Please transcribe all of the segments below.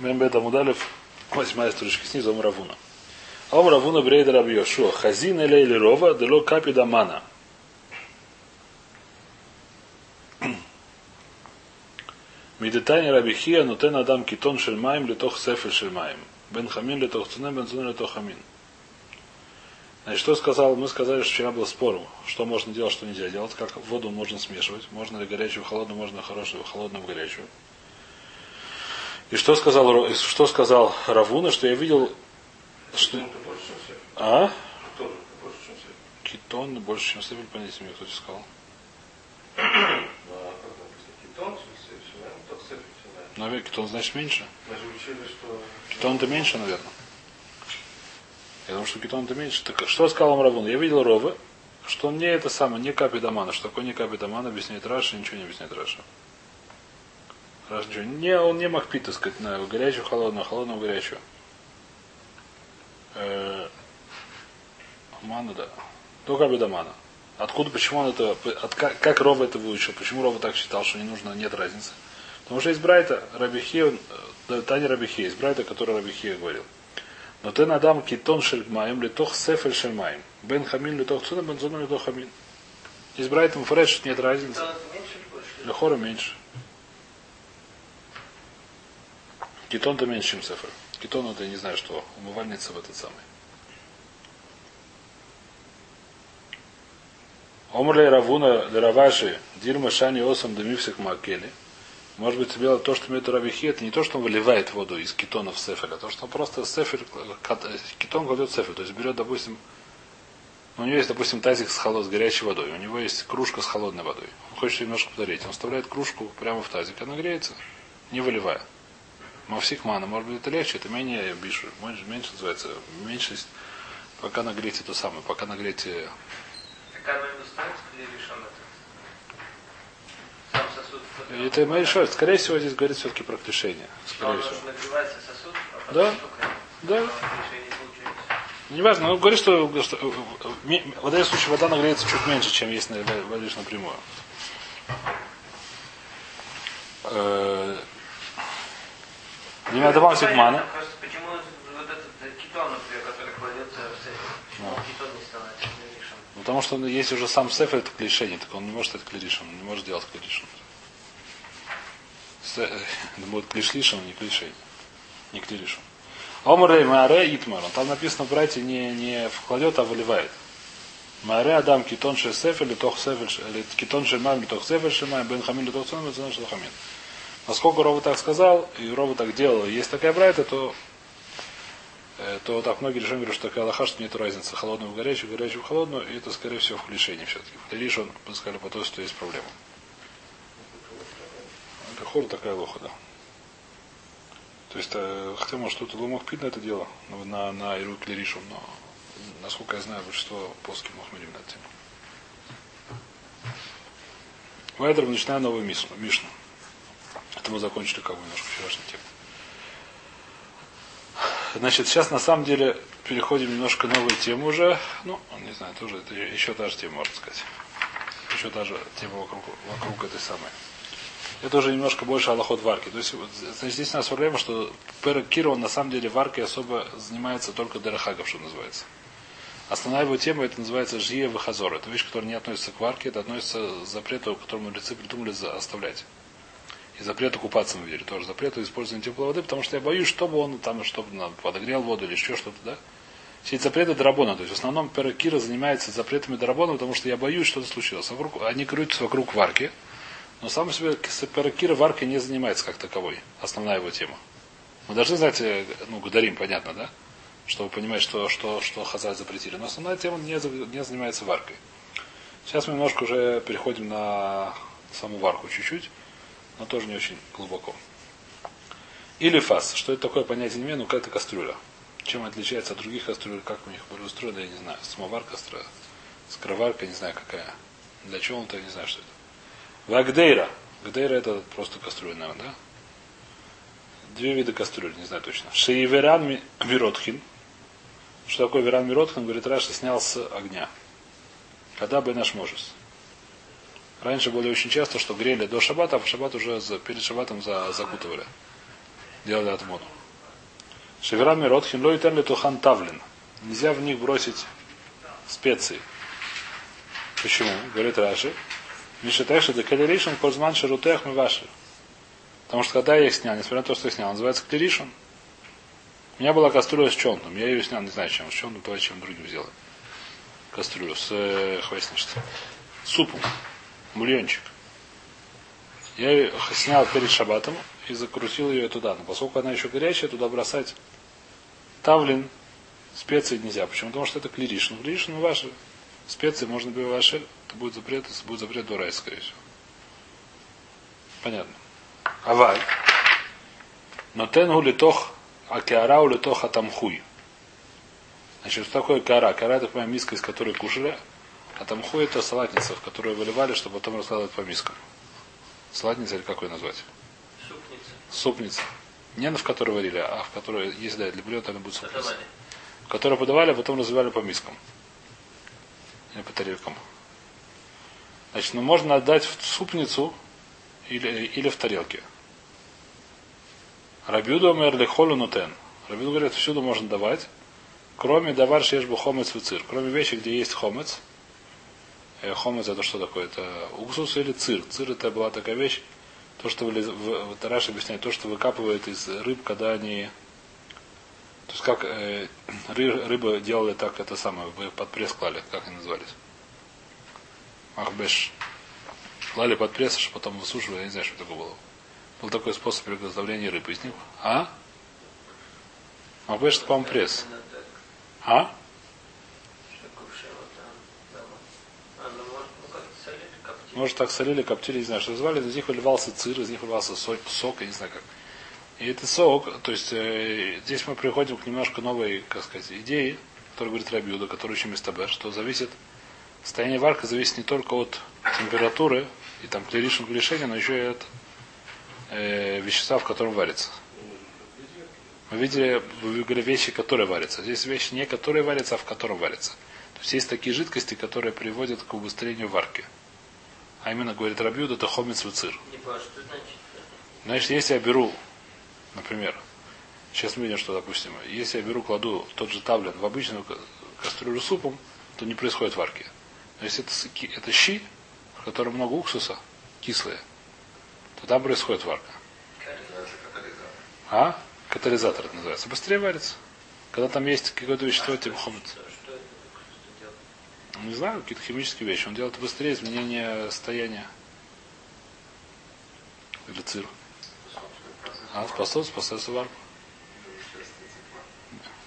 Мембет Амудалев, восьмая строчка снизу, Ом Равуна. Ом Равуна Брейда Раби Йошуа. Хазин Элей Рова, Дело Капи Дамана. Медитание Рабихия, нутен адам китон шельмаем, литох сефель шельмаем. Бен хамин, литох цунем, бен цунем, литох хамин. Значит, что сказал? Мы сказали, что вчера был спор, что можно делать, что нельзя делать, как воду можно смешивать, можно ли горячую холодную, можно хорошую, холодную в горячую. И что сказал, что сказал Равуна, что я видел, что... А? Китон больше, чем сефель, понятия мне кто-то сказал. Наверное, кетон значит меньше. Кетон-то меньше, наверное. Я думаю, что кетон-то меньше. Так что сказал Равун? Я видел Ровы, что не это самое, не капи домана. Что такое не капи домана, объясняет Раша, ничего не объясняет Раша. Раша ничего. Не, он не мог пить, так сказать, на горячую, холодную, холодную, горячую. Э, мана, да. То капи домана. Откуда, почему он это, от, как, как Рова это выучил, почему Рова так считал, что не нужно, нет разницы. Потому что есть Брайта, Рабихи, Таня Рабихи, есть Брайта, который Рабихи говорил. Но ты надам китон шельмаем, литох сефель шельмаем. Бен хамин литох цуна, бен цуна литох хамин. Есть Брайта Муфред, нет разницы. Лехора меньше. Китон-то меньше, чем сефер. Китон это не знаю что, умывальница в этот самый. Омрлей Равуна Раваши Дирма Шани Осам Демивсик Макели. Может быть, тебе то, что имеет Рабихи, это не то, что он выливает воду из кетона в сефель, а то, что он просто сефель, кетон кладет в сефель. То есть берет, допустим, у него есть, допустим, тазик с, холод, с горячей водой, у него есть кружка с холодной водой. Он хочет немножко подарить. Он вставляет кружку прямо в тазик, она греется, не выливая. Мавсик мана, может быть, это легче, это менее бишу, меньше, меньше называется, меньше, пока нагреете то самое, пока нагреете это Майшой. Скорее всего, здесь говорит все-таки про клишение. Скорее всего. Сосуд, а да? Да. Неважно, но говорит, что, что в этом случае вода нагреется чуть меньше, чем есть на водишь напрямую. Э, не вам сигмана. Почему вот этот кетон, например, который кладется в почему кетон не становится? Потому что он, есть уже сам сефер, это клишение, так он не может стать клиришем, он не может делать клиришем. Это будет клишлишем, не клишей. Не клиришем. Омрей Маре Итмар. Там написано, братья, не, не вкладет, а выливает. Маре Адам Китон Ше Сефель, Литох Сефель, Китон Ше Мам, Литох Сефель, Шемай, Бен Хамин, Литох Сефель, Хамин. Насколько Рова так сказал, и Рова так делал, есть такая брайта, то Э, то так многие решения говорят, что такая лоха, что нет разницы холодную в горячую, горячую в холодную, и это, скорее всего, в клишении все-таки. В Клиш он, сказали, по той, что есть проблема. Кахор такая лоха, да. То есть, э, хотя, может, кто-то мог пить на это дело, на, на Иру Клиришу, но, насколько я знаю, большинство плоских махмелим на эту тему. Вайдер начинаем новую мишну. Это мы закончили как бы немножко вчерашнюю тему. Значит, сейчас на самом деле переходим немножко к новой теме уже. Ну, не знаю, тоже это еще та же тема, можно сказать. Еще та же тема вокруг, вокруг этой самой. Это уже немножко больше аллахот варки. То есть, значит, здесь у нас проблема, что Перекир, он на самом деле варкой особо занимается только Дерахагов, что называется. Основная его тема это называется Жия Вахазор. Это вещь, которая не относится к варке, это относится к запрету, которому лицы придумали оставлять. И запрету купаться в вере тоже. Запрету использования теплой воды, потому что я боюсь, чтобы он там, чтобы подогрел воду или еще что-то, да. Все эти запреты драбона. То есть в основном Перекира занимается запретами драбона, потому что я боюсь, что-то случилось. Вокруг, они крутятся вокруг варки. Но сам себе Перекира варкой не занимается как таковой. Основная его тема. Мы должны знать, э, ну, Гадарим, понятно, да? Чтобы понимать, что, что, что Хазаль запретили. Но основная тема не, не занимается варкой. Сейчас мы немножко уже переходим на саму варку чуть-чуть но тоже не очень глубоко. Или фас. Что это такое понятие не имею, но какая-то кастрюля. Чем отличается от других кастрюль, как у них были устроены, я не знаю. Самовар кастра, скороварка, не знаю какая. Для чего он-то, я не знаю, что это. Вагдейра. Гдейра это просто кастрюля, наверное, да? Две вида кастрюль, не знаю точно. Шеиверан Миротхин. Что такое Веран Миротхин? Говорит, Раша снял с огня. Когда бы наш можешь. Раньше было очень часто, что грели до шабата, а в шаббат уже за, перед шабатом за, закутывали. делали отмону. Шеверами рот хинлой терли тухан тавлин. Нельзя в них бросить специи. Почему? Говорит Раши. Мишетайши декалеришн кользман шарутех мы ваши. Потому что когда я их снял, несмотря на то, что я снял, называется клеришн. У меня была кастрюля с чонтом. Я ее снял, не знаю чем, с чонтом, то чем другим сделал. Кастрюлю с э, хвостничеством. Супом. Мульончик. Я ее снял перед шабатом и закрутил ее туда. Но поскольку она еще горячая, туда бросать тавлин специи нельзя. Почему? Потому что это клиришн. Клиришн ваши специи можно бы ваши, это будет запрет, это будет запрет до рай, скорее всего. Понятно. Авай. Но тенгу литох акиара у литох атамхуй. Значит, что такое кара? Кара это, понимаю, миска, из которой кушали. А тамхуй это салатница, в которую выливали, чтобы потом раскладывать по мискам. Салатница или как ее назвать? Супница. Супница. Не на в которой варили, а в которой, если да, для блюда, тогда будет супница. Подавали. В которой подавали, а потом развивали по мискам. Или по тарелкам. Значит, ну можно отдать в супницу или, или в тарелке. Рабюду мерли холу нутен. Рабюду говорит, всюду можно давать, кроме давар шешбу хомец в цир. Кроме вещи, где есть хомец. Э, Хомец это что такое? Это уксус или цир. Цир это была такая вещь, то, что вылез, в, Тараш объясняет, то, что выкапывают из рыб, когда они то есть как э, ры- рыбы делали так это самое, вы под пресс клали, как они назывались? Ахбеш. Клали под пресс, чтобы потом высушивали, я не знаю, что такое было. Был такой способ приготовления рыбы из них. А? Ахбеш это, по-моему, пресс. А? Что кувшин вот там, дома. А, ну может, ну как солили, коптили. Может, так солили, коптили, не знаю, что звали. Из них выливался цир, из них выливался сок, сок я не знаю как. И этот сок, то есть э, здесь мы приходим к немножко новой, как сказать, идее, которая говорит Рабиуда, которая еще Мистабер, что зависит, состояние варка зависит не только от температуры и там клиришн решения, но еще и от э, вещества, в котором варится. Мы видели, вы говорили вещи, которые варятся. Здесь вещи не которые варятся, а в котором варятся. То есть есть такие жидкости, которые приводят к убыстрению варки. А именно, говорит Рабиуд, это хомец в цир. Не понял, что значит? Если я беру, например, сейчас мы видим, что, допустим, если я беру, кладу тот же таблен в обычную ка- кастрюлю с супом, то не происходит варки. Но если это, это щи, в котором много уксуса, кислые, то там происходит варка. А? Катализатор это называется. Быстрее варится. Когда там есть какое-то вещество, типа хомец. Что, что это что делать? Не знаю, какие-то химические вещи. Он делает быстрее изменение состояния. Или цир. А, способен спасаться варку.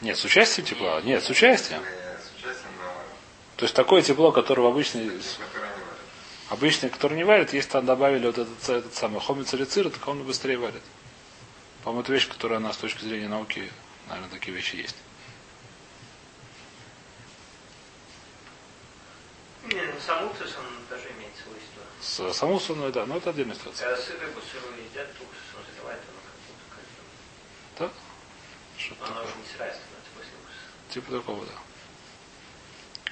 Нет, с участием тепла? Нет, с участием. То есть такое тепло, которое в обычной, обычный, который не варит, если там добавили вот этот, этот самый хомец или цир, так он быстрее варит. По-моему, это вещь, которая она с точки зрения науки, наверное, такие вещи есть. Не, ну уксус, он даже имеет свойство. С ну, да, но это отдельная ситуация. Когда сыр, рыбу сырую едят, то уксус он заливает, оно как будто как Да? Оно такое. уже не сырая становится после уксуса. Типа такого, да.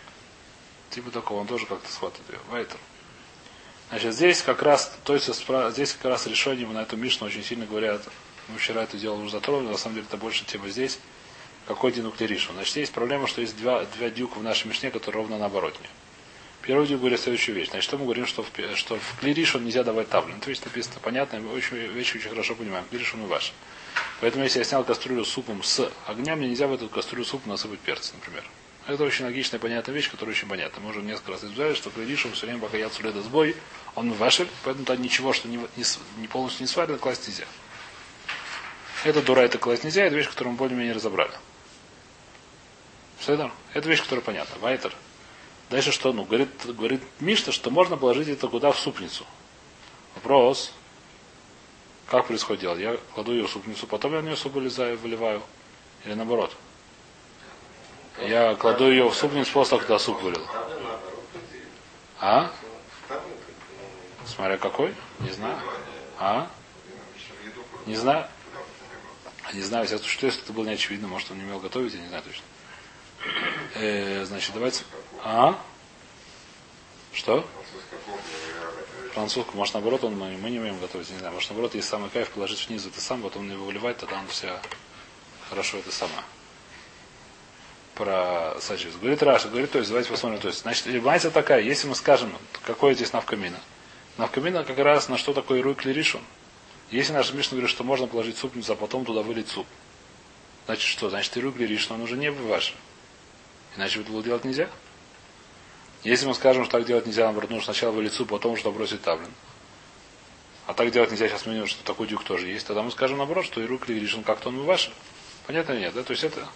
Типа такого, он тоже как-то схватывает ее. Вайтер. Значит, здесь как раз, то есть здесь как раз решение на эту Мишну очень сильно говорят, мы вчера это дело уже затронули, на самом деле это больше тема здесь, какой динуклеришн. Значит, есть проблема, что есть два, два дюка в нашей Мишне, которые ровно наоборот. Первый дюк говорит следующую вещь. Значит, что мы говорим, что в, что в клиришн нельзя давать таблин. Это вещь написано понятно, мы очень, вещь очень хорошо понимаем. Клиришн и ваш. Поэтому, если я снял кастрюлю с супом с огня, мне нельзя в эту кастрюлю суп насыпать перец, например. Это очень логичная, понятная вещь, которая очень понятна. Мы уже несколько раз изучали, что клиришн все время, пока я суледа сбой, он вашель, поэтому там ничего, что не, не, не полностью не сварено, класть нельзя. Это дура, это класть нельзя, это вещь, которую мы более-менее разобрали. Все это? Это вещь, которая понятна. Вайтер. Дальше что? Ну, говорит, говорит Мишна, что можно положить это куда в супницу. Вопрос. Как происходит дело? Я кладу ее в супницу, потом я на нее суп вылезаю, выливаю. Или наоборот. Я кладу ее в супницу после того, когда суп вылил. А? Смотря какой? Не знаю. А? Не знаю. Не знаю, если что, если это было не очевидно, может он не умел готовить, я не знаю точно. Э, значит, давайте. А? Что? французскую, может наоборот он, мы, не умеем готовить, не знаю, может наоборот есть самый кайф положить внизу это сам, потом его выливать, тогда он вся хорошо это самое. Про сочится. Говорит Раша, говорит, то есть, давайте посмотрим, то есть, значит, понимаете такая, если мы скажем, какое здесь навкамина? Навкамина как раз на что такое руй клиришун. Если наш Мишна говорит, что можно положить супницу, а потом туда вылить суп. Значит что? Значит, и руй клиришун, он уже не ваш. Иначе это было делать нельзя. Если мы скажем, что так делать нельзя, наоборот, нужно сначала вылить суп, потом уже бросить тавлин. А так делать нельзя, сейчас мы что такой дюк тоже есть. Тогда мы скажем наоборот, что и рук решен как-то он ваш. Понятно или нет? Да? То есть это.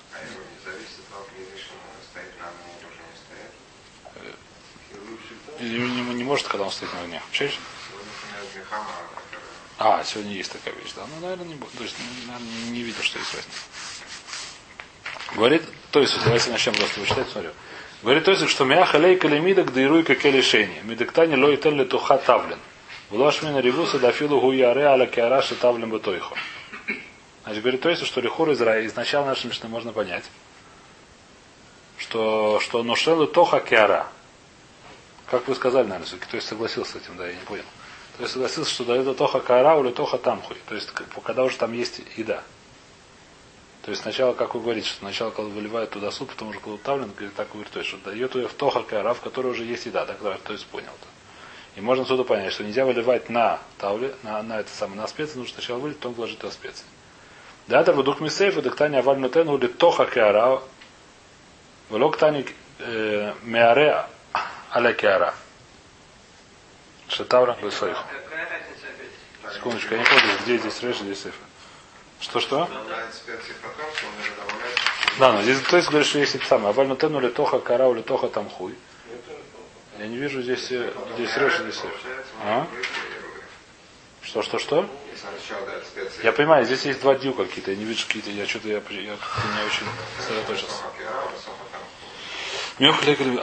Или не, не может, когда он стоит на огне. Вообще? А, сегодня есть такая вещь, да. Ну, наверное, не будет. То есть, наверное, не видел, что есть разница. Говорит, то есть, давайте начнем просто вычитать, смотрю. Говорит, то есть, что мяха лейка да ируй как решение. Медиктани лой телли туха тавлен. Влашмина ревуса да филу гуяре аля киараши тавлен батойхо. Значит, говорит, то есть, что Израиль, изначально нашим можно понять, что, что ношелу тоха киара. Как вы сказали, наверное, все то есть согласился с этим, да, я не понял. То есть согласился, что да, это тоха кара или тоха тамхуй. То есть, когда уже там есть еда. То есть сначала, как вы говорите, что сначала, когда выливают туда суп, потом уже кладут тавлен, говорит, так говорит, то есть, что дает ее в тоха кара, в которой уже есть еда, так, то есть понял. -то. И можно отсюда понять, что нельзя выливать на тавле, на, на это самое, на специи, нужно сначала вылить, потом положить туда специи. Да, это дух мисейф, и дыктание аваль нутену или тоха кара, велок тани э, меаре аля кара. Шетавра бесоих. Секундочку, я не помню, где здесь реш, здесь сефа. Что, что? Да, но здесь, то есть говорит, что есть это самое. Аваль нутену ли тоха кара, или тоха там хуй. Я не вижу здесь, здесь реш, здесь сефа. А? Что, что, что? Я понимаю, здесь есть два дю какие-то, я не вижу какие-то, я что-то, я, я, я не очень сосредоточился.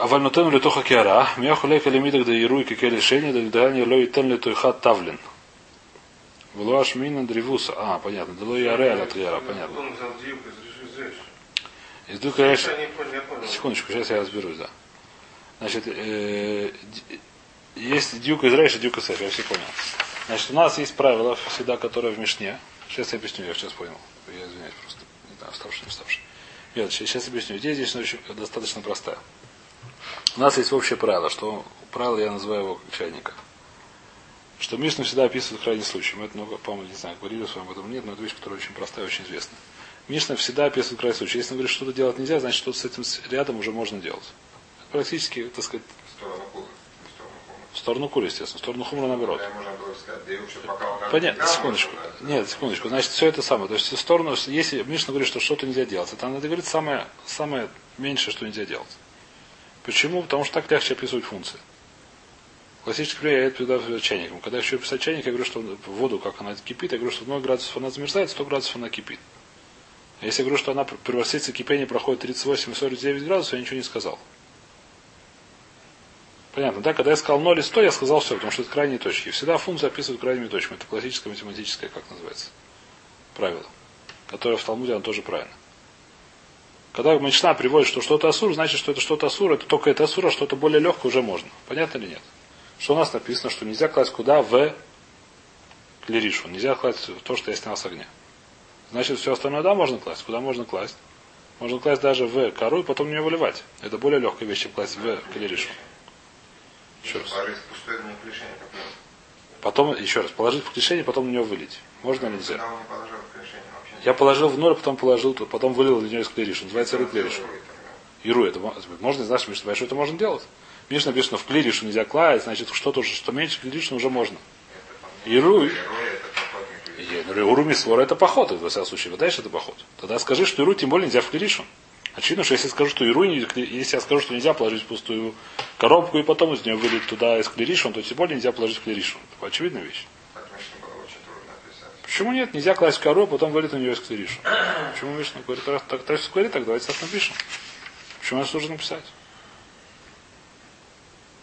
אבל נותן לתוך הקערה, מי החולק על ימידק דהירוי ככלא שני, דגדלני לא ייתן לתויכה תבלן. Влуаш мина древуса. А, понятно. Дело я реал от яра, понятно. Из дука я... Секундочку, сейчас я разберусь, да. Значит, э, есть дюк из Рейша, дюк из я все понял. Значит, у нас есть правила всегда, которые в Мишне. Сейчас я объясню, я сейчас понял. Я извиняюсь просто. Не знаю, вставший, не вставший. Нет, сейчас объясню. Идея здесь ну, достаточно простая. У нас есть общее правило, что правило я называю его чайника. Что Мишна всегда описывает крайний случай. Мы это много, по-моему, не знаю, говорили с вами об этом нет, но это вещь, которая очень простая и очень известна. Мишна всегда описывает крайний случай. Если он говорит, что что-то делать нельзя, значит, что-то с этим рядом уже можно делать. Практически, так сказать, в сторону кури, естественно. В сторону хумра наоборот. Понятно, секундочку. Нет, секундочку. Значит, все это самое. То есть в сторону, если Мишна говорит, что что-то нельзя делать, это надо говорить самое, самое меньшее, что нельзя делать. Почему? Потому что так легче описывать функции. Классический пример я всегда чайником. Когда я еще писать чайник, я говорю, что воду, как она кипит, я говорю, что 0 градусов она замерзает, 100 градусов она кипит. Если я говорю, что она превратится, кипение проходит 38-49 градусов, я ничего не сказал. Понятно, да? Когда я сказал 0 и 100, я сказал все, потому что это крайние точки. Всегда функции описывают крайними точками. Это классическое математическое, как называется, правило. Которое в Талмуде, оно тоже правильно. Когда Мечна приводит, что что-то асур, значит, что это что-то асур, это только это асур, а что-то более легкое уже можно. Понятно или нет? Что у нас написано, что нельзя класть куда? В клеришу. Нельзя класть то, что я снял с огня. Значит, все остальное да, можно класть. Куда можно класть? Можно класть даже в кору и потом не выливать. Это более легкая вещь, чем класть в клеришу. Еще раз. Потом, еще раз, положить в клешение, потом на него вылить. Можно или нельзя? Я положил в ноль, потом положил, потом вылил для него из клериш. Называется ры клериш. Иру это можно, знаешь, что это можно делать? Миш написано, в клиришу нельзя клаять, значит, что-то, что меньше клиришу уже можно. Иру. Иру мисвора это поход, в всяком случае. Вы дальше это поход. Тогда скажи, что иру тем более нельзя в клиришу. Очевидно, что если скажу, что иру, если я скажу, что нельзя положить в пустую коробку и потом из нее вылить туда из клиришон, то тем более нельзя положить в клиришон. Это очевидная вещь. Почему нет? Нельзя класть в кору, а потом вылить на нее из клиришон. Почему Мишна говорит, так, так, так, говорит, так давайте так напишем. Почему нас нужно написать?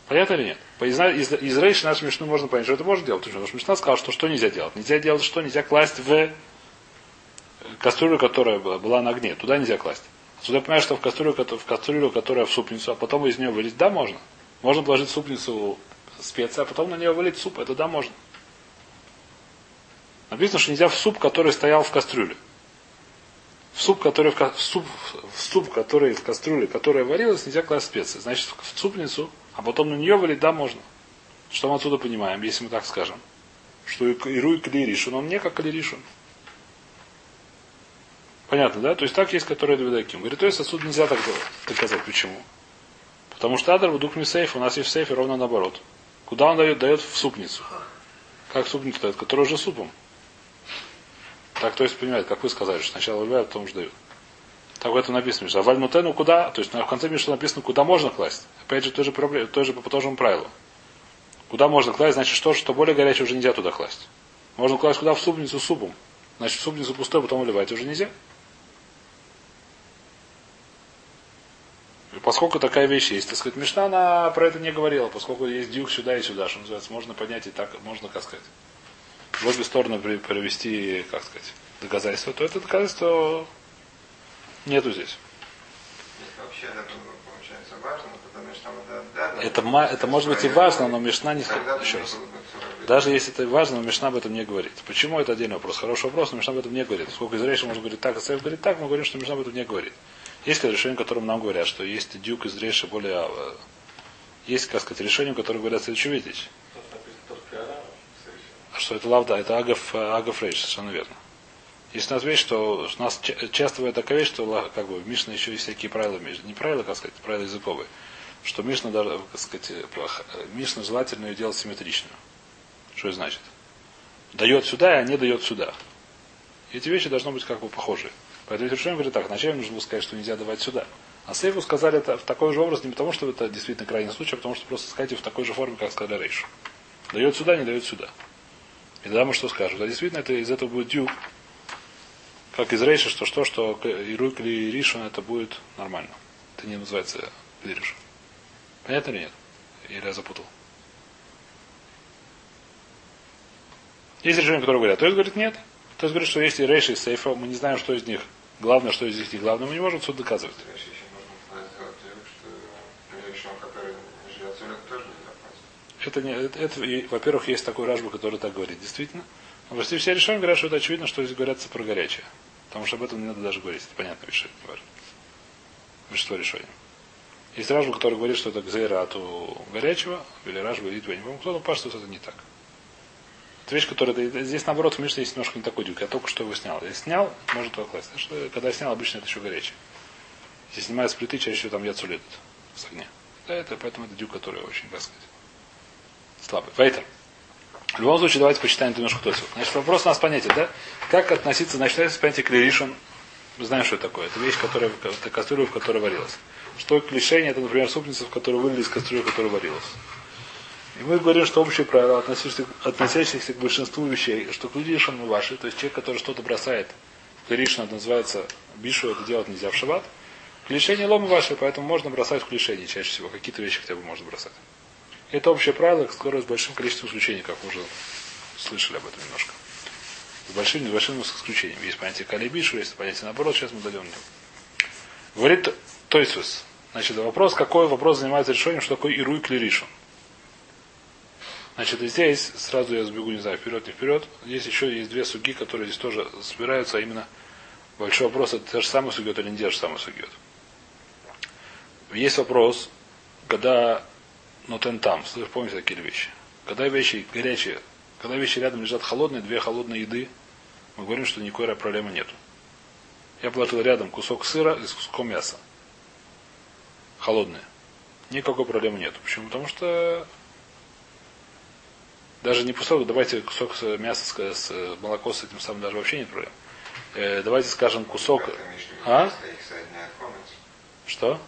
Понятно или нет? Из, из, Рейши нашу Мишну можно понять, что это можно делать. Потому что Мишна сказал, что что нельзя делать. Нельзя делать что? Нельзя класть в кастрюлю, которая была на огне. Туда нельзя класть. Сюда понимаешь, что в кастрюлю, в кастрюлю, которая в супницу, а потом из нее вылить, да, можно. Можно положить в супницу специя, а потом на нее вылить суп. Это да, можно. Написано, что нельзя в суп, который стоял в кастрюле. В суп, который в, в, суп, в суп, который в кастрюле, которая варилась, нельзя класть специи. Значит, в супницу, а потом на нее вылить, да, можно. Что мы отсюда понимаем, если мы так скажем? Что Иру и Калиришун, он не как Калиришун. Понятно, да? То есть так есть, которые Давидаким. Говорит, то есть отсюда нельзя так доказать. Почему? Потому что Адар дух сейф, у нас есть в сейфе ровно наоборот. Куда он дает? Дает в супницу. Как супницу дает? Которая уже супом. Так, то есть, понимаете, как вы сказали, что сначала выливают, потом ждают. Так в этом написано, что Вальнутену куда? То есть в конце Мишна написано, куда можно класть. Опять же, тоже, проблема, тоже по тому же правилу. Куда можно класть, значит, что, что более горячее уже нельзя туда класть. Можно класть куда? В супницу супом. Значит, в супницу пустой, потом выливать уже нельзя. Поскольку такая вещь есть, так сказать, Мишна она про это не говорила, поскольку есть дюк сюда и сюда, что называется, можно поднять и так, можно, как сказать, в обе стороны провести, как сказать, доказательство, то это доказательство нету здесь. Вообще это это, может быть и важно, но Мишна не еще раз. Даже если это важно, но Мишна об этом не говорит. Почему это отдельный вопрос? Хороший вопрос, но Мишна об этом не говорит. Сколько из Рейша можно говорить так, а Сейф говорит так, мы говорим, что Мишна об этом не говорит. Есть ли решение, которым нам говорят, что есть дюк из Рейша более... Есть, как сказать, решение, которое говорят следующую вещь. А что это лавда? Это агав, э, агав Рейш, совершенно верно. У нас вещь, что у нас часто бывает такая вещь, что как бы в Мишне еще есть всякие правила, не правила, как сказать, правила языковые, что Мишна, даже, как сказать, Мишна желательно ее делать симметричную. Что это значит? Дает сюда, а не дает сюда. Эти вещи должны быть как бы похожи. Поэтому Решим говорит так, вначале нужно было сказать, что нельзя давать сюда. А Сейфу сказали это в такой же образ, не потому что это действительно крайний случай, а потому что просто сказать в такой же форме, как сказали Рейшу. Дает сюда, не дает сюда. И тогда мы что скажем? Да действительно это из этого будет дюк, как из Рейша, что что, что Ирук или Ришон это будет нормально. Это не называется Лириш. Понятно или нет? Или я запутал? Есть решения, которые говорят. То есть говорит нет. То есть говорит, что есть и Рейша, и Сейфа, мы не знаем, что из них главное, что из них не главное, мы не можем отсюда доказывать. Это не, это, это во-первых, есть такой ражба, который так говорит, действительно. Но почти все решения говорят, что это очевидно, что здесь говорятся про горячее. Потому что об этом не надо даже говорить. Это понятно решение, не важно. Большинство решений. Есть ражба, который говорит, что это гзейра от горячего, или ражба, или я не помню, кто-то пашет, что это не так. Это вещь, которая... Здесь, наоборот, в Мишне есть немножко не такой дюк. Я только что его снял. Я снял, может его класть. Что, когда снял, обычно это еще горячее. Если снимают с плиты, чаще всего там яйцо летит с огня. Да, это, поэтому это дюк, который очень, так сказать, слабый. Вейтер. В любом случае, давайте почитаем немножко Тосиф. Значит, вопрос у нас понятен, да? Как относиться, значит, если понятие клиришон, мы знаем, что это такое. Это вещь, которая, это кастрюля, в которой варилась. Что клишение, это, например, супница, в которой вылили из кастрюли, в которой варилась. И мы говорим, что общее правило, относящееся, относящееся к большинству вещей, что клиришон ваши, то есть человек, который что-то бросает, клиришон это называется бишу, это делать нельзя в шаббат. Клишение ломы ваши, поэтому можно бросать в клишение чаще всего. Какие-то вещи хотя бы можно бросать. Это общее правило, которое с большим количеством исключений, как уже слышали об этом немножко. С большим, с большим исключением. Есть понятие калибишу, есть понятие наоборот, сейчас мы дойдем. Говорит Тойсус. Значит, вопрос, какой вопрос занимается решением, что такое Ируй Клиришин. Значит, здесь, сразу я сбегу, не знаю, вперед, не вперед. Здесь еще есть две суги, которые здесь тоже собираются, а именно большой вопрос, это те же самые сугет или не те же самые сугет. Есть вопрос, когда но тен там, помните такие вещи. Когда вещи горячие, когда вещи рядом лежат холодные, две холодные еды, мы говорим, что никакой проблемы нету. Я положил рядом кусок сыра и кусок мяса. Холодные. Никакой проблемы нету. Почему? Потому что даже не кусок, давайте кусок мяса с, с молоко с этим самым даже вообще нет проблем. Э, давайте скажем кусок. А? Что?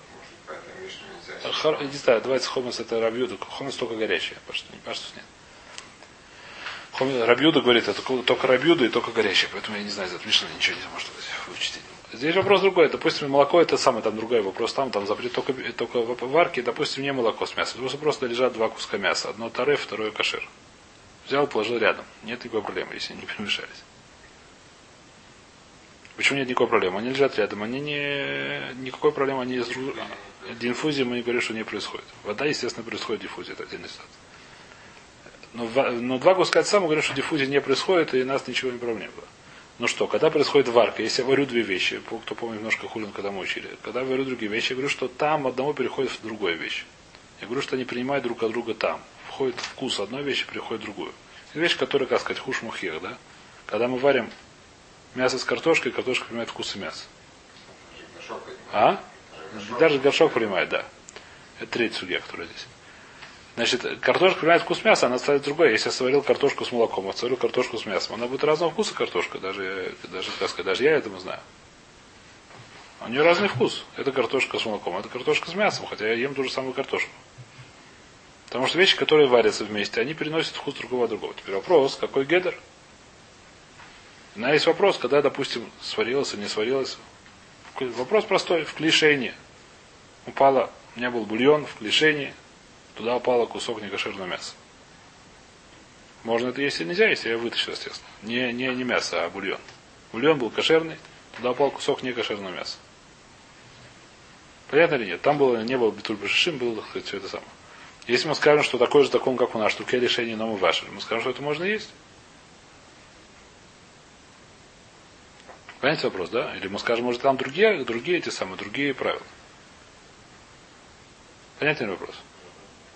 Не знаю, давайте хомес это рабьюда. Хомес только горячий. Паштус не паштус нет. Хомес, рабьюда говорит, это только рабьюда и только горячий. Поэтому я не знаю, за это Мишна ничего не может выучить. Здесь вопрос другой. Допустим, молоко это самый там другой вопрос. Там, там запрет только, только в варке, допустим, не молоко с мясом. Просто просто лежат два куска мяса. Одно таре, второе кашир. Взял, положил рядом. Нет никакой проблемы, если не перемешались. Почему нет никакой проблемы? Они лежат рядом, они не... Никакой проблемы, они из... Динфузия мы не говорим, что не происходит. Вода, естественно, происходит диффузия, это отдельная ситуация. Но, но два куска это самое говорят, что диффузия не происходит, и нас ничего не проблем было. Ну что, когда происходит варка, если я варю две вещи, кто помнит немножко хулин, когда мы учили, когда я варю другие вещи, я говорю, что там одного переходит в другую вещь. Я говорю, что они принимают друг от друга там. Входит вкус одной вещи, приходит другую. Это вещь, которая, как сказать, хуш мухех, да? Когда мы варим мясо с картошкой, картошка принимает вкус и мясо. Горшок. А? Даже горшок принимает, да. Это третий судья, который здесь. Значит, картошка принимает вкус мяса, она ставит другое. Если я сварил картошку с молоком, а сварил картошку с мясом, она будет разного вкуса картошка, даже, даже, как сказать, даже я этому знаю. У нее разный вкус. Это картошка с молоком, это картошка с мясом, хотя я ем ту же самую картошку. Потому что вещи, которые варятся вместе, они переносят вкус другого от другого. Теперь вопрос, какой гедер? У меня есть вопрос, когда, допустим, сварилось или не сварилось. Вопрос простой. В клишении упала, у меня был бульон в клишении, туда упало кусок некошерного мяса. Можно это есть или нельзя, если я вытащил, естественно. Не, не, не мясо, а бульон. Бульон был кошерный, туда упал кусок некошерного мяса. Понятно или нет? Там было, не было битуль башишим, было все это самое. Если мы скажем, что такой же закон, как у нас, что ке решение, но мы ваши, мы скажем, что это можно есть. Понимаете вопрос, да? Или мы скажем, может, там другие, другие эти самые, другие правила. Понятен вопрос?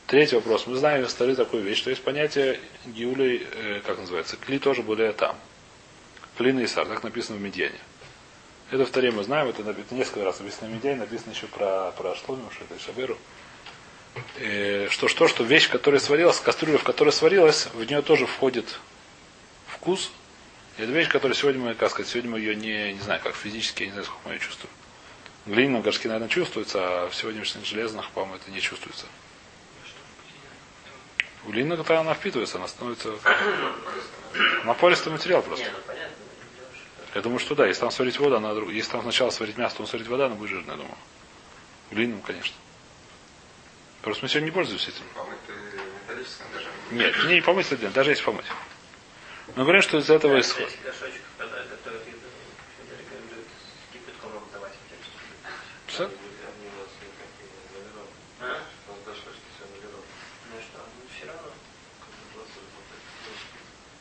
Третий вопрос. Мы знаем из столы такую вещь, что есть понятие гиулей, э, как называется, кли тоже более там. Клин и сар, так написано в Медьяне. Это в Таре мы знаем, это, написано несколько раз написано в Медьяне, написано еще про, про Шломим, что это Шаберу. Э, что, что, что вещь, которая сварилась, кастрюля, в которой сварилась, в нее тоже входит вкус. Это вещь, которая сегодня мы, как сказать, сегодня мы ее не, не знаю, как физически, я не знаю, сколько мы ее чувствуем. В глиняном горшке, наверное, чувствуется, а в сегодняшних железных, по-моему, это не чувствуется. У глиняного тогда она впитывается, она становится напористый материал просто. Ну. Я думаю, что да, если там сварить воду, она друг- если там сначала сварить мясо, то сварить вода, она будет жирная, я думаю. Глиняным, конечно. Просто мы сегодня не пользуемся этим. Нет, не помыть отдельно, даже если помыть. Мы говорим, что из этого исходит. Все? А? Ну что,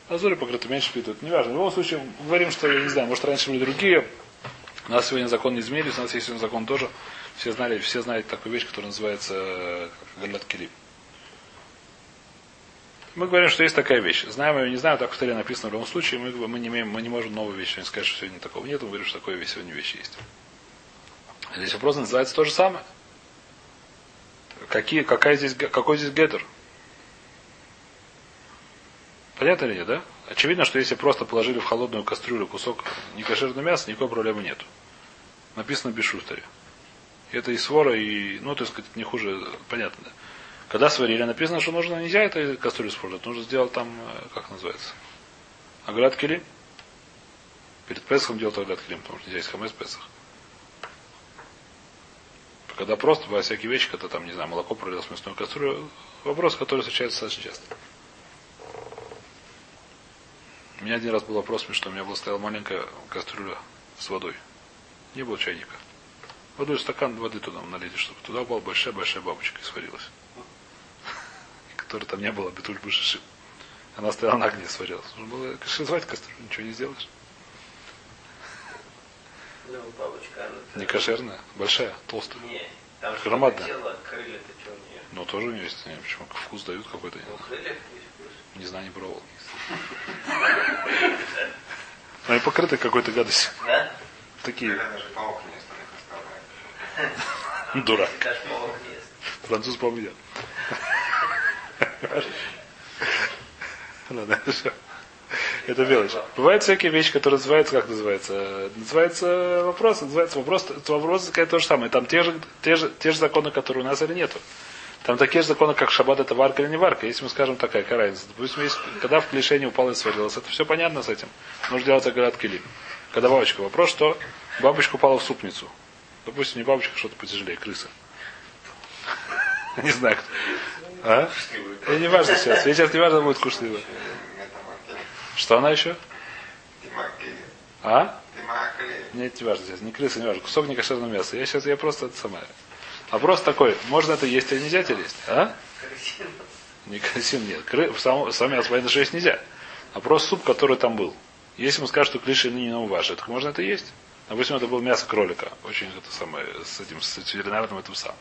ну. Азури покрыты меньше впитывают. Неважно. В любом случае, говорим, что, я не знаю, может раньше были другие. У нас сегодня закон не изменились, у нас есть сегодня закон тоже. Все знали, все знают такую вещь, которая называется как Галят Килим. Мы говорим, что есть такая вещь. Знаем ее, не знаем, так в столе написано в любом случае, мы, мы, не, имеем, мы не можем новую вещь сегодня сказать, что сегодня такого нет, мы говорим, что такое вещь, сегодня вещь есть. Здесь вопрос называется то же самое. Какие, какая здесь, какой здесь гетер? Понятно или нет, да? Очевидно, что если просто положили в холодную кастрюлю кусок некошерного мяса, никакой проблемы нет. Написано без шустаре. Это и свора, и, ну, есть, сказать, не хуже, понятно, да. Когда сварили, написано, что нужно, нельзя это кастрюлю использовать, нужно сделать там, э, как называется, аград килим. Перед Песхом делать аград килим, потому что нельзя есть хамес Песах. Когда просто бывают всякие вещи, когда там, не знаю, молоко пролилось в мясную кастрюлю, вопрос, который встречается достаточно часто. У меня один раз был вопрос, что у меня была стояла маленькая кастрюля с водой. Не было чайника. Водой стакан воды туда налили, чтобы туда была большая-большая бабочка и сварилась. Которой там не было битуль бышиши. Она стояла на огне, сварилась. Нужно было кашизовать кастрюлю, ничего не сделаешь. Ну, бабочка, она... Не кошерная, большая, толстая. Не, там Громадная. тело, крылья-то что у нее? Но тоже у нее есть, не почему вкус дают какой-то. Ну, крылья. Не знаю, не пробовал. Они покрыты какой-то гадостью. Да? Такие. Дурак. Молок не нет. Ладно, хорошо. Это мелочь. Бывают всякие вещи, которые называются, как называется? Называется вопрос, называется вопрос, это вопрос сказать то же самое. Там те же, те, же, те же законы, которые у нас или нету. Там такие же законы, как шаббат это варка или не варка. Если мы скажем такая, какая разница? Допустим, есть, когда в клешение упало и сварилось, это все понятно с этим. Нужно делать аград килим. Когда бабочка, вопрос, что бабочка упала в супницу. Допустим, не бабочка, что-то потяжелее, крыса. Не знаю, кто. А? Это не важно сейчас. Сейчас не важно будет кушливо. Что она еще? А? Нет, не важно сейчас. Не крыса, не важно. Кусок некошерного мяса. Я сейчас, я просто это самое. Вопрос такой, можно это есть или нельзя это есть? А? Крысина. Никосин нет. Кры, сам, сам мясо понятно, что есть нельзя. А просто суп, который там был. Если ему скажут, что клиши не новый ваш, так можно это есть. Допустим, это было мясо кролика. Очень это самое, с этим, с ветеринарным этим сам.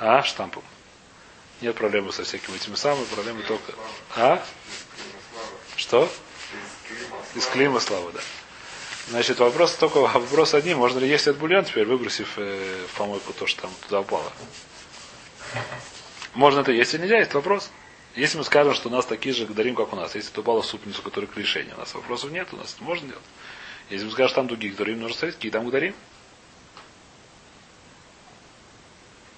А, штампом. Нет проблемы со всякими этими самыми, проблемы только. А? Что? Из клима славы, да. Значит, вопрос только вопрос один. Можно ли есть этот бульон теперь, выбросив э, в помойку то, что там туда упало? Можно это есть или нельзя, есть вопрос. Если мы скажем, что у нас такие же дарим, как у нас, если это упало в супницу, который к решению, у нас вопросов нет, у нас это можно делать. Если мы скажем, что там другие дарим, нужно смотреть, какие там дарим.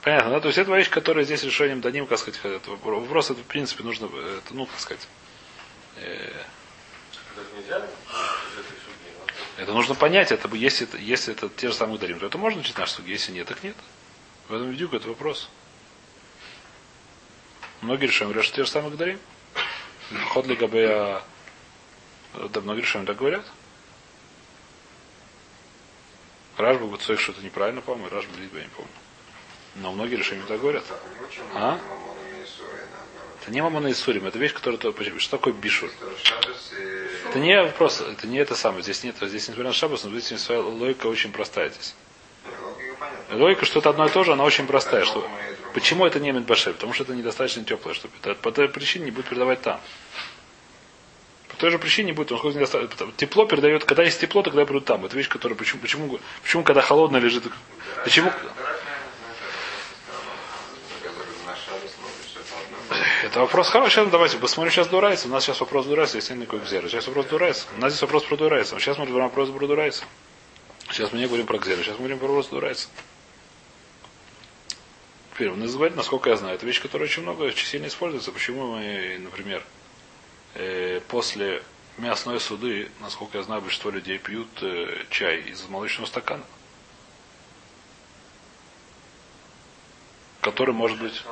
Понятно, да? То есть это вещь, которая здесь решением дадим, как сказать, это вопрос, это в принципе нужно, это, ну, как сказать, э, это нужно понять, это, если, это, если это те же самые дарим, то это можно учить наш суд, если нет, так нет. В этом видюк это вопрос. Многие решения говорят, что те же самые дарим. Ход ли габея, да, многие решения так говорят. Рашба Гуцой что-то неправильно, по-моему, Рашба я не помню. Но многие решения так говорят. А? Это не мамона и сурим, это вещь, которая... Что такое бишур? Это не вопрос, это не это самое. Здесь нет, здесь несмотря на шабас, но здесь своя логика очень простая здесь. Логика, что это одно и то же, она очень простая. Что... Почему это не медбаше? Потому что это недостаточно теплое, чтобы это по той причине не будет передавать там. По той же причине не будет, он недостаточно. Тепло передает, когда есть тепло, тогда придут там. Это вещь, которая почему, почему, почему когда холодно лежит. Почему? Это вопрос хороший. Сейчас давайте посмотрим сейчас Дурайса. У нас сейчас вопрос Дурайса, если не Гзера. Сейчас вопрос Дурайса. У нас здесь вопрос про Дурайса. Сейчас мы говорим вопрос про Дурайса. Сейчас мы не говорим про Гзера. Сейчас мы говорим про вопрос Дурайса. Теперь, он говорит, насколько я знаю, это вещь, которая очень много, очень сильно используется. Почему мы, например, э, после мясной суды, насколько я знаю, большинство людей пьют э, чай из молочного стакана. Который может быть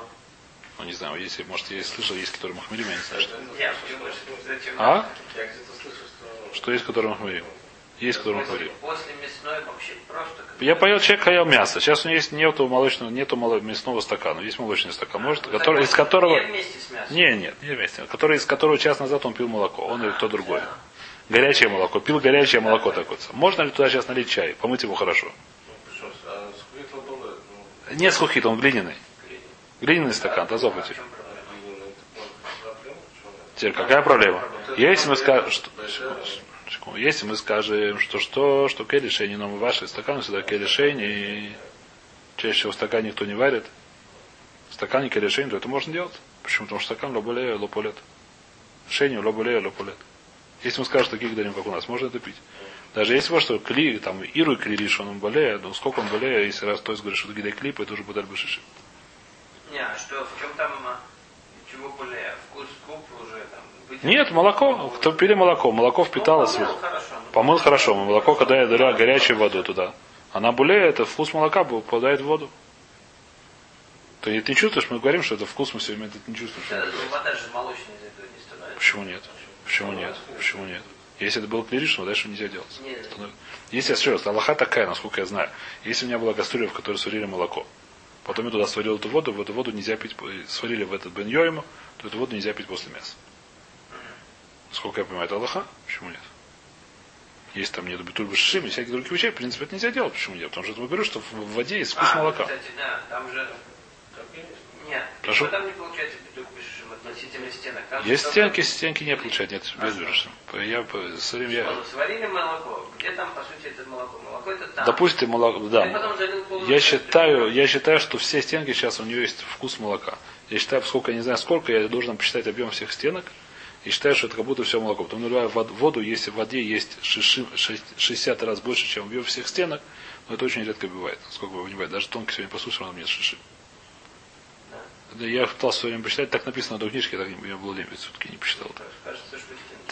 ну, не знаю, если, может, я слышал, есть, которые махмелим, я не знаю, что. А? Что... Есть, которые махмелим? Есть, которые махмелим. После мясной вообще просто... Я поел, человек поел мясо. Сейчас у него есть нету молочного, нету мясного стакана. Есть молочный стакан. А, Может, который, из которого... Не вместе с мясом. Не, нет, не вместе. Который, из которого час назад он пил молоко. Он или кто другой. Горячее молоко. Пил горячее молоко такое. Можно ли туда сейчас налить чай? Помыть его хорошо. Не с хухит, он глиняный. Глиняный стакан, тазов эти. Теперь какая проблема? Если мы скажем, если мы скажем, что что, что келишень, но мы ваши стаканы всегда келишень, и чаще всего стакан никто не варит, стакан не келишень, то это можно делать. Почему? Потому что стакан лоболея, лополет. Шеню, лоболея, лополет. Если мы скажем таких дарим, как у нас, можно это пить. Даже если вот что кли, там, иру и он болеет, ну сколько он болеет, если раз то есть говорит, что гидай клип, это уже будет башиши. Не, а что, в чем там, а, чего более, вкус круп уже там? Нет, молоко. Кто пили молоко? Молоко впиталось. Ну, помыл хорошо. Помыл хорошо. Молоко, когда я дала горячую воду туда. Она булея, это вкус молока попадает в воду. Ты не, не чувствуешь, мы говорим, что это вкус, мы все время это не чувствуем. Да, вода же молочная из этого не становится. Почему нет? Почему нет? Почему нет? Если это было клиришно, дальше нельзя делать. Нет. Если я еще раз, Аллаха такая, насколько я знаю. Если у меня была кастрюля, в которой сварили молоко, Потом я туда сварил эту воду, в эту воду нельзя пить, сварили в этот бен то эту воду нельзя пить после мяса. Сколько я понимаю, это Аллаха? Почему нет? Есть там нет битуль башишим и всякие другие вещи, в принципе, это нельзя делать. Почему нет? Потому что я говорю, что в воде есть вкус а, молока. Кстати, да, там же... Нет, Прошу? там не получается относительно стенок. Там есть стенки, стенки не получают, нет, а без башишим. Я этим я... Сварили молоко. Где там, по сути, это молоко? Молоко это там. Допустим, молоко, да. Я считаю, я считаю, что все стенки сейчас у нее есть вкус молока. Я считаю, поскольку я не знаю сколько, я должен посчитать объем всех стенок. И считаю, что это как будто все молоко. Потом наливаю воду, если в воде есть 60 раз больше, чем объем всех стенок, но это очень редко бывает. Сколько вы понимаете. Даже тонко сегодня послушал, он мне шиши. Да, я пытался все время посчитать, так написано на книжке, я так не, я был лень, все-таки не посчитал.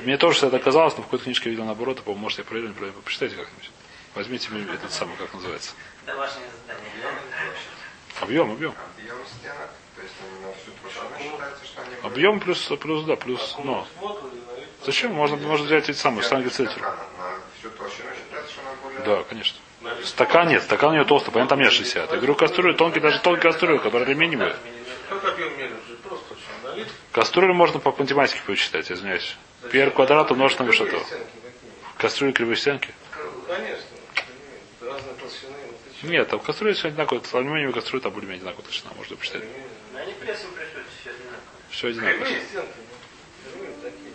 Мне тоже это казалось, но в какой-то книжке я видел наоборот, и, по-моему, может, я проверил, неправильно, почитайте как-нибудь. Возьмите мне этот самый, как называется. Домашнее задание. Объем, объем. Объем стенок, плюс, плюс, да, плюс, но. Зачем? Можно, можно взять эти самые, она более... Да, конечно. Стакан нет, стакан у нее толстый, понятно, там нет 60. Я говорю, кастрюля, тонкий, даже тонкий кастрюля, которая. Сколько объем мере уже просто очень налит. Кастрюлю можно по математике посчитать, извиняюсь. Пи квадрат умножить на высоту. Кастрюля кривые стенки? Ну, Конечно. Разные толщины. ну? Нет, там кастрюля все одинаковая. Алюминиевая кастрюля там более-менее одинаковая толщина, можно посчитать. Но они прессом все одинаково. Все одинаково. Кривые стенки. ну, Кривые такие.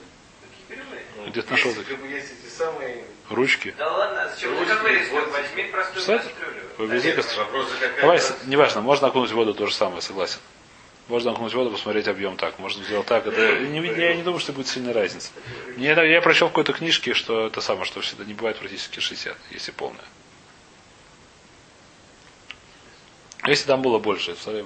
Такие кривые. Где ты нашел Есть, такие? есть эти самые... Ручки. Да ладно, зачем ты Ручки, как вырезку? вот. Возьми простую кастрюлю. повези Нет, кастрюлю. Давай, неважно, можно окунуть в воду то же самое, согласен. Можно окунуть в воду, посмотреть объем так. Можно сделать так. Это, не, я не думаю, что будет сильная разница. Мне, я, прочел в какой-то книжке, что это самое, что всегда не бывает практически 60, если полное. Если там было больше, смотри,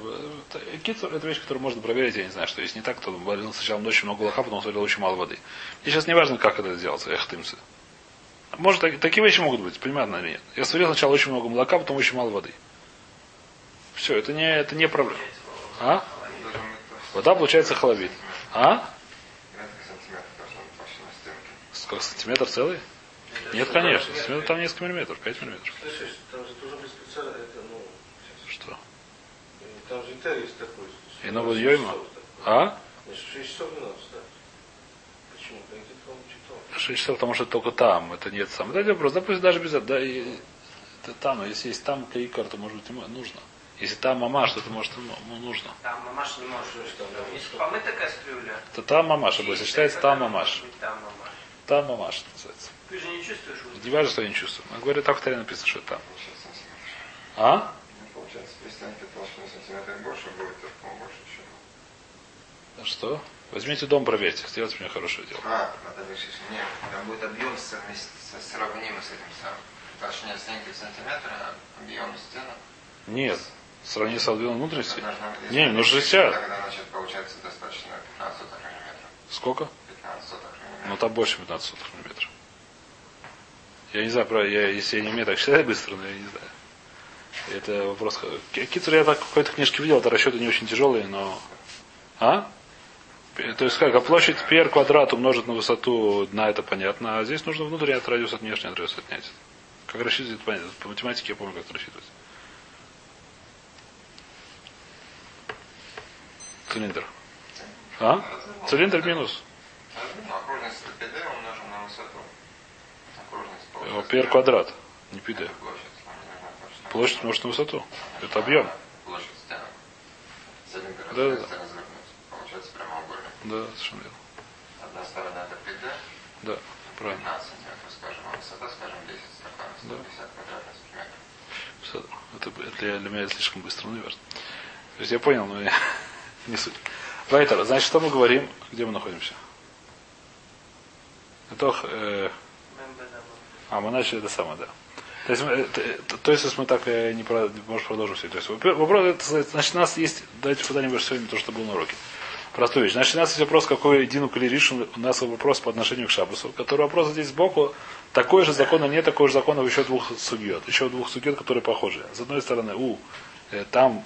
это, кицур, это вещь, которую можно проверить, я не знаю, что если не так, то варил сначала очень много молока, потом сварил очень мало воды. Мне сейчас не важно, как это сделать, эх, тымцы. Может, так- такие вещи могут быть, понятно или нет. Я сварил сначала очень много молока, потом очень мало воды. Все, это не, это не проблема. А? Вода получается холодит. А? Сколько сантиметр целый? Нет, конечно. Сантиметр там несколько миллиметров, 5 миллиметров. Слышишь, там же это, ну. Что? Там же есть такой. И новый Йойма? А? Значит, 6 часов не надо встать. Почему? Да где-то он читал. 6 часов, потому что только там, это нет сам. Дайте вопрос, да пусть даже без этого, да, и, это там, если есть там каикар, то может быть ему нужно. Если там мамаш, то это может ему ну, нужно. Там мамаш не может. Там, да, Если помыта кастрюля. Это там мамаш, если считается там мамаш. Там мамаш. Там мамаш называется. Ты же не чувствуешь. Не важно, что я не чувствую. Он говорит, так в Таре написано, что там. 6 сантиметров. А? Ну, Получается, при стенке толщина сантиметр больше будет, то больше еще. А Что? Возьмите дом, проверьте. Сделайте мне хорошее дело. А, надо решить. Нет, там будет объем сравнимый с этим самым. Толщина стенки в сантиметр, а объем стенок. Нет. Сравни с объемом внутренности. если Не, ну решить, 60. Тогда, значит, получается достаточно 15 сотых миллиметра. Сколько? 15 сотых Ну там больше 15 сотых миллиметра. Я не знаю, про- я, если я не умею так считать быстро, но я не знаю. Это вопрос. Ки- Кицур я так в какой-то книжке видел, это расчеты не очень тяжелые, но. А? То есть как, а площадь пи квадрат умножить на высоту дна, это понятно. А здесь нужно внутренний от радиуса от внешний от радиуса отнять. Как рассчитывать, это понятно. По математике я помню, как это рассчитывать. Цилиндр. А? Цилиндр минус. Ну, окружность это ПД умножим на высоту. Окружность Э. Пи квадрат. Не. Это Площадь. может на высоту. Это объем. Площадь. Цилиндр Да, да. Получается прямоугольник. Да, совершенно верно. Одна сторона это ПД, Да, правильно. 15 сантиметров, скажем, а высота, скажем, 10 стаканов, 150 квадратных сантиметров. Это, это для меня слишком быстро, ну. То есть я понял, но я- не суть. Вайтер, значит, что мы говорим? Где мы находимся? Это, э, а, мы начали это самое, да. То есть, э, т- э, то есть, мы так э, не про, может, продолжим все. То есть, вопрос, это, значит, у нас есть, давайте куда-нибудь сегодня то, что было на уроке. Простую вещь. Значит, у нас есть вопрос, какой Дину Калиришин, у нас вопрос по отношению к Шабусу, который вопрос здесь сбоку, такой же закон, а не такой же закон в еще двух судьет. Еще двух судьет, которые похожи. С одной стороны, у, э, там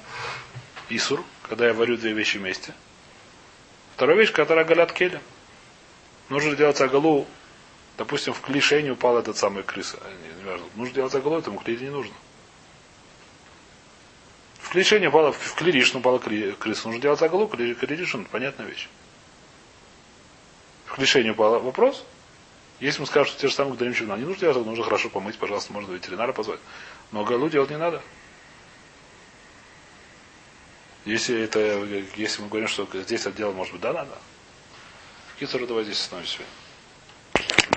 Исур, когда я варю две вещи вместе. Вторая вещь, которая галят келем. Нужно делать агалу, допустим, в клише не упала этот самый крыса. А. Нужно делать агалу, этому клеить не нужно. В клише не упала, в клириш упала крыса. Нужно делать агалу, кли- клириш, понятная вещь. В клише не упала. Вопрос? Если мы скажем, что те же самые говорим, что не нужно делать, нужно хорошо помыть, пожалуйста, можно ветеринара позвать. Но агалу делать не надо. Если, это, если мы говорим, что здесь отдел может быть, да, надо. Какие-то здесь остановимся сегодня.